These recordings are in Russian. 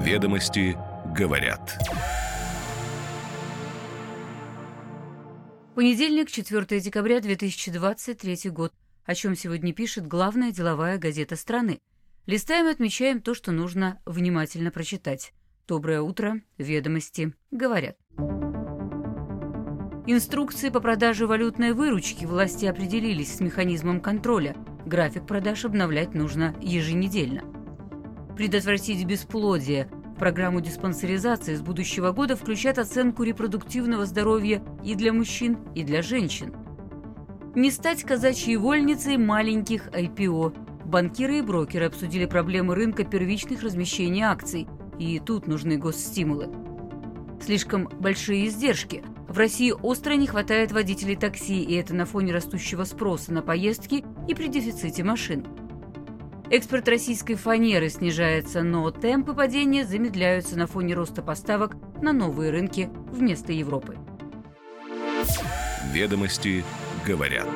Ведомости говорят. Понедельник, 4 декабря 2023 год. О чем сегодня пишет главная деловая газета страны. Листаем и отмечаем то, что нужно внимательно прочитать. Доброе утро, ведомости говорят. Инструкции по продаже валютной выручки власти определились с механизмом контроля. График продаж обновлять нужно еженедельно. Предотвратить бесплодие. В программу диспансеризации с будущего года включат оценку репродуктивного здоровья и для мужчин, и для женщин. Не стать казачьей вольницей маленьких IPO. Банкиры и брокеры обсудили проблемы рынка первичных размещений акций. И тут нужны госстимулы. Слишком большие издержки. В России остро не хватает водителей такси, и это на фоне растущего спроса на поездки и при дефиците машин. Экспорт российской фанеры снижается, но темпы падения замедляются на фоне роста поставок на новые рынки вместо Европы. Ведомости говорят.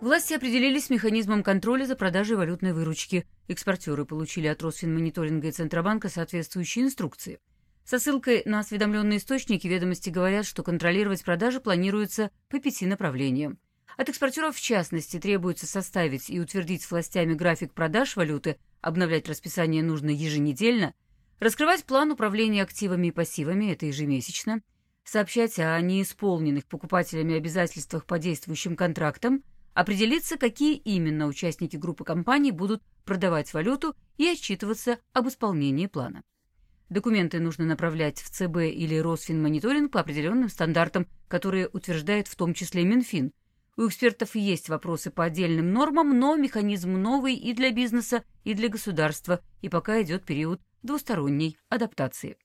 Власти определились с механизмом контроля за продажей валютной выручки. Экспортеры получили от Росфинмониторинга и Центробанка соответствующие инструкции. Со ссылкой на осведомленные источники ведомости говорят, что контролировать продажи планируется по пяти направлениям. От экспортеров, в частности, требуется составить и утвердить с властями график продаж валюты, обновлять расписание нужно еженедельно, раскрывать план управления активами и пассивами, это ежемесячно, сообщать о неисполненных покупателями обязательствах по действующим контрактам, определиться, какие именно участники группы компаний будут продавать валюту и отчитываться об исполнении плана. Документы нужно направлять в ЦБ или Росфинмониторинг по определенным стандартам, которые утверждает в том числе Минфин. У экспертов есть вопросы по отдельным нормам, но механизм новый и для бизнеса, и для государства, и пока идет период двусторонней адаптации.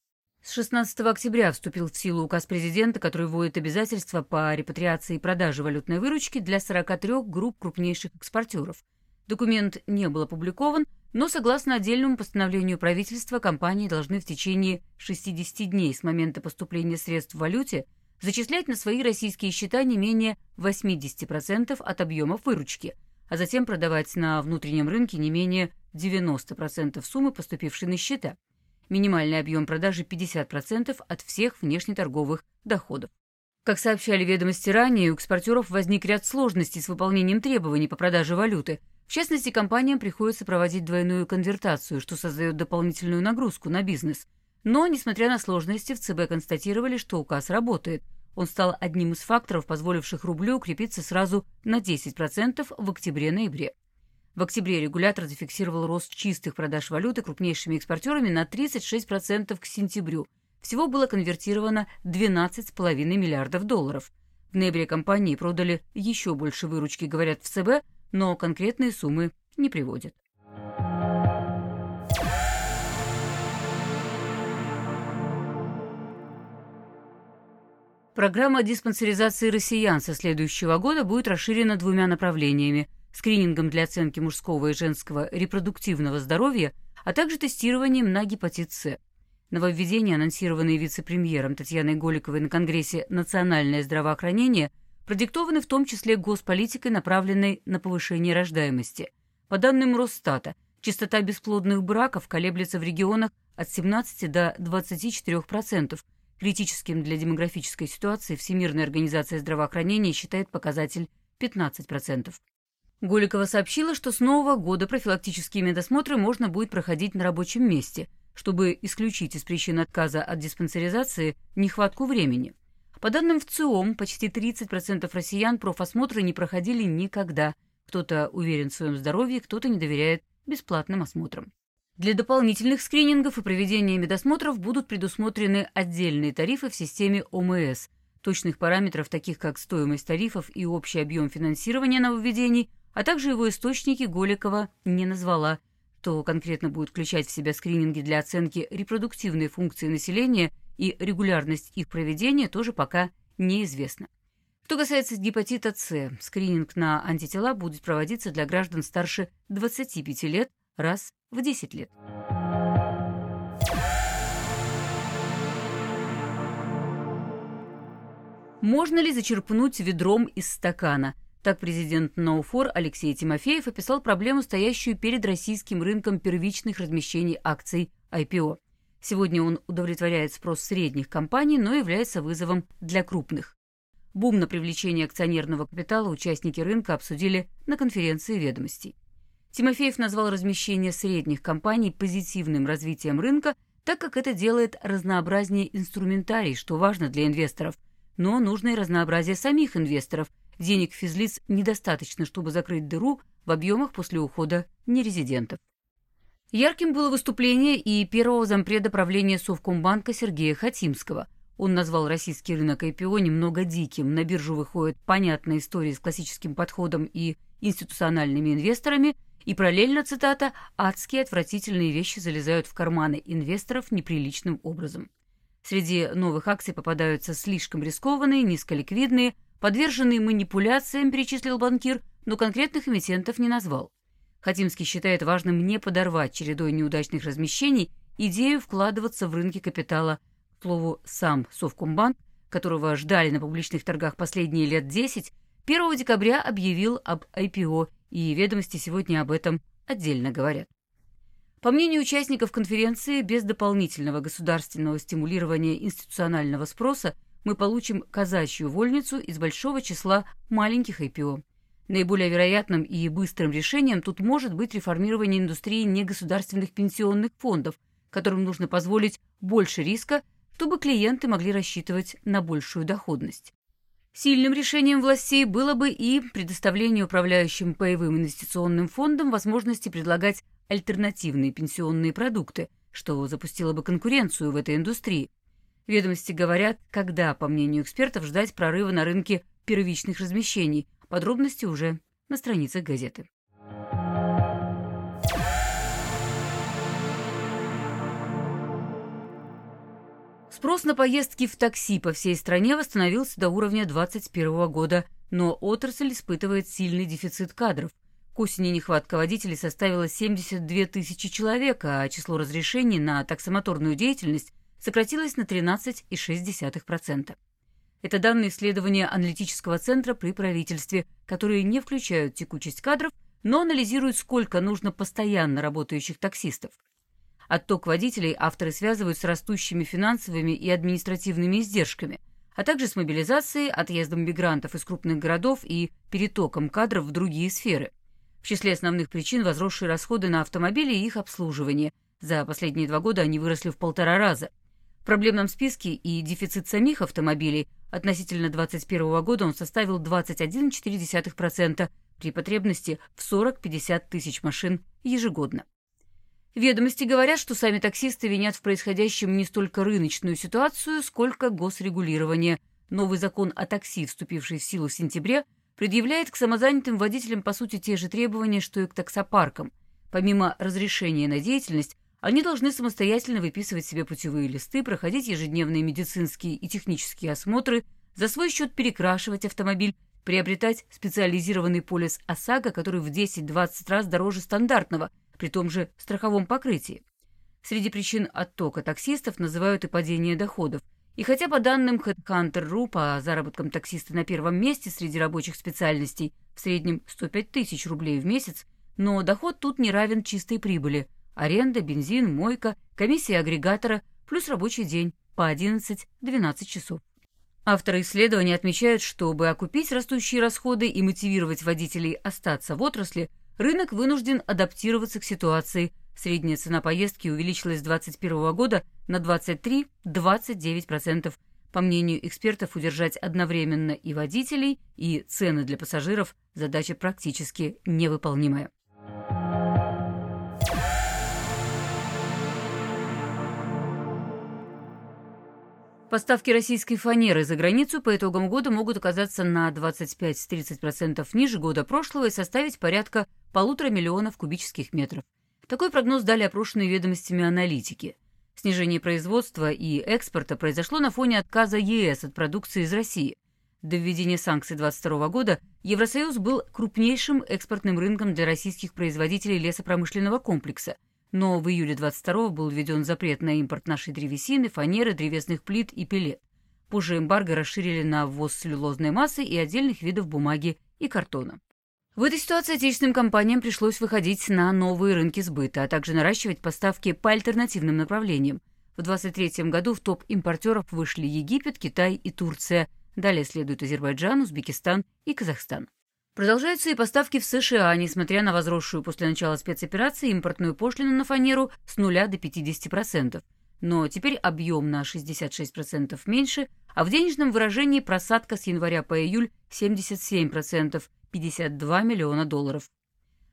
С 16 октября вступил в силу указ президента, который вводит обязательства по репатриации и продаже валютной выручки для 43 групп крупнейших экспортеров. Документ не был опубликован, но согласно отдельному постановлению правительства, компании должны в течение 60 дней с момента поступления средств в валюте зачислять на свои российские счета не менее 80% от объемов выручки, а затем продавать на внутреннем рынке не менее 90% суммы, поступившей на счета. Минимальный объем продажи 50% от всех внешнеторговых доходов. Как сообщали ведомости ранее, у экспортеров возник ряд сложностей с выполнением требований по продаже валюты. В частности, компаниям приходится проводить двойную конвертацию, что создает дополнительную нагрузку на бизнес. Но, несмотря на сложности, в ЦБ констатировали, что указ работает. Он стал одним из факторов, позволивших рублю укрепиться сразу на 10% в октябре-ноябре. В октябре регулятор зафиксировал рост чистых продаж валюты крупнейшими экспортерами на 36% к сентябрю. Всего было конвертировано 12,5 миллиардов долларов. В ноябре компании продали еще больше выручки, говорят в ЦБ, но конкретные суммы не приводят. Программа диспансеризации россиян со следующего года будет расширена двумя направлениями – скринингом для оценки мужского и женского репродуктивного здоровья, а также тестированием на гепатит С. Нововведения, анонсированные вице-премьером Татьяной Голиковой на Конгрессе «Национальное здравоохранение», продиктованы в том числе госполитикой, направленной на повышение рождаемости. По данным Росстата, частота бесплодных браков колеблется в регионах от 17 до 24%. Критическим для демографической ситуации Всемирная организация здравоохранения считает показатель 15%. Голикова сообщила, что с нового года профилактические медосмотры можно будет проходить на рабочем месте, чтобы исключить из причин отказа от диспансеризации нехватку времени. По данным ВЦИОМ, почти 30% россиян профосмотры не проходили никогда. Кто-то уверен в своем здоровье, кто-то не доверяет бесплатным осмотрам. Для дополнительных скринингов и проведения медосмотров будут предусмотрены отдельные тарифы в системе ОМС. Точных параметров, таких как стоимость тарифов и общий объем финансирования нововведений – а также его источники Голикова не назвала, что конкретно будет включать в себя скрининги для оценки репродуктивной функции населения и регулярность их проведения тоже пока неизвестно. Что касается гепатита С, скрининг на антитела будет проводиться для граждан старше 25 лет раз в 10 лет. Можно ли зачерпнуть ведром из стакана? Так президент Ноуфор Алексей Тимофеев описал проблему, стоящую перед российским рынком первичных размещений акций IPO. Сегодня он удовлетворяет спрос средних компаний, но является вызовом для крупных. Бум на привлечение акционерного капитала участники рынка обсудили на конференции ведомостей. Тимофеев назвал размещение средних компаний позитивным развитием рынка, так как это делает разнообразнее инструментарий, что важно для инвесторов. Но нужно и разнообразие самих инвесторов. Денег физлиц недостаточно, чтобы закрыть дыру в объемах после ухода нерезидентов. Ярким было выступление и первого зампреда правления Совкомбанка Сергея Хатимского. Он назвал российский рынок IPO немного диким. На биржу выходят понятные истории с классическим подходом и институциональными инвесторами, и параллельно, цитата, «адские отвратительные вещи залезают в карманы инвесторов неприличным образом». Среди новых акций попадаются слишком рискованные, низколиквидные, подверженные манипуляциям, перечислил банкир, но конкретных эмитентов не назвал. Хатимский считает важным не подорвать чередой неудачных размещений идею вкладываться в рынки капитала. К слову, сам Совкомбанк, которого ждали на публичных торгах последние лет 10, 1 декабря объявил об IPO, и ведомости сегодня об этом отдельно говорят. По мнению участников конференции, без дополнительного государственного стимулирования институционального спроса мы получим казачью вольницу из большого числа маленьких IPO. Наиболее вероятным и быстрым решением тут может быть реформирование индустрии негосударственных пенсионных фондов, которым нужно позволить больше риска, чтобы клиенты могли рассчитывать на большую доходность. Сильным решением властей было бы и предоставление управляющим паевым инвестиционным фондам возможности предлагать альтернативные пенсионные продукты, что запустило бы конкуренцию в этой индустрии. Ведомости говорят, когда, по мнению экспертов, ждать прорыва на рынке первичных размещений, Подробности уже на страницах газеты. Спрос на поездки в такси по всей стране восстановился до уровня 2021 года, но отрасль испытывает сильный дефицит кадров. К осени нехватка водителей составила 72 тысячи человек, а число разрешений на таксомоторную деятельность сократилось на 13,6%. Это данные исследования аналитического центра при правительстве, которые не включают текучесть кадров, но анализируют, сколько нужно постоянно работающих таксистов. Отток водителей авторы связывают с растущими финансовыми и административными издержками, а также с мобилизацией, отъездом мигрантов из крупных городов и перетоком кадров в другие сферы. В числе основных причин возросшие расходы на автомобили и их обслуживание. За последние два года они выросли в полтора раза. В проблемном списке и дефицит самих автомобилей Относительно 2021 года он составил 21,4% при потребности в 40-50 тысяч машин ежегодно. Ведомости говорят, что сами таксисты винят в происходящем не столько рыночную ситуацию, сколько госрегулирование. Новый закон о такси, вступивший в силу в сентябре, предъявляет к самозанятым водителям по сути те же требования, что и к таксопаркам. Помимо разрешения на деятельность, они должны самостоятельно выписывать себе путевые листы, проходить ежедневные медицинские и технические осмотры, за свой счет перекрашивать автомобиль, приобретать специализированный полис ОСАГО, который в 10-20 раз дороже стандартного, при том же страховом покрытии. Среди причин оттока таксистов называют и падение доходов. И хотя по данным Headhunter.ru по заработкам таксиста на первом месте среди рабочих специальностей в среднем 105 тысяч рублей в месяц, но доход тут не равен чистой прибыли – Аренда, бензин, мойка, комиссия агрегатора, плюс рабочий день по 11-12 часов. Авторы исследования отмечают, чтобы окупить растущие расходы и мотивировать водителей остаться в отрасли, рынок вынужден адаптироваться к ситуации. Средняя цена поездки увеличилась с 2021 года на 23-29%. По мнению экспертов, удержать одновременно и водителей, и цены для пассажиров – задача практически невыполнимая. Поставки российской фанеры за границу по итогам года могут оказаться на 25-30% ниже года прошлого и составить порядка полутора миллионов кубических метров. Такой прогноз дали опрошенные ведомостями аналитики. Снижение производства и экспорта произошло на фоне отказа ЕС от продукции из России. До введения санкций 2022 года Евросоюз был крупнейшим экспортным рынком для российских производителей лесопромышленного комплекса – но в июле 22 был введен запрет на импорт нашей древесины, фанеры, древесных плит и пилет. Позже эмбарго расширили на ввоз целлюлозной массы и отдельных видов бумаги и картона. В этой ситуации отечественным компаниям пришлось выходить на новые рынки сбыта, а также наращивать поставки по альтернативным направлениям. В 2023 году в топ импортеров вышли Египет, Китай и Турция. Далее следуют Азербайджан, Узбекистан и Казахстан. Продолжаются и поставки в США, несмотря на возросшую после начала спецоперации импортную пошлину на фанеру с нуля до 50%. Но теперь объем на 66% меньше, а в денежном выражении просадка с января по июль 77%, 52 миллиона долларов.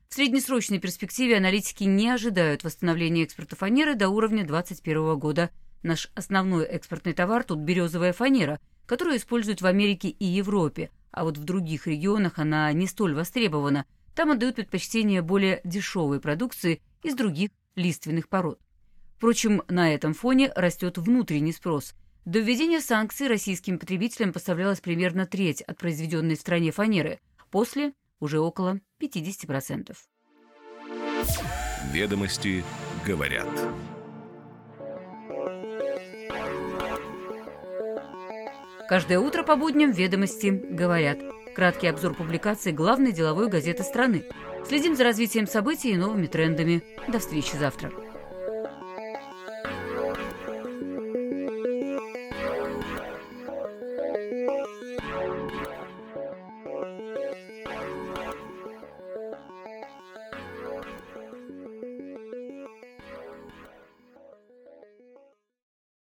В среднесрочной перспективе аналитики не ожидают восстановления экспорта фанеры до уровня 2021 года. Наш основной экспортный товар тут березовая фанера, которую используют в Америке и Европе – а вот в других регионах она не столь востребована. Там отдают предпочтение более дешевой продукции из других лиственных пород. Впрочем, на этом фоне растет внутренний спрос. До введения санкций российским потребителям поставлялась примерно треть от произведенной в стране фанеры, после уже около 50%. Ведомости говорят. Каждое утро по будням «Ведомости» говорят. Краткий обзор публикаций главной деловой газеты страны. Следим за развитием событий и новыми трендами. До встречи завтра.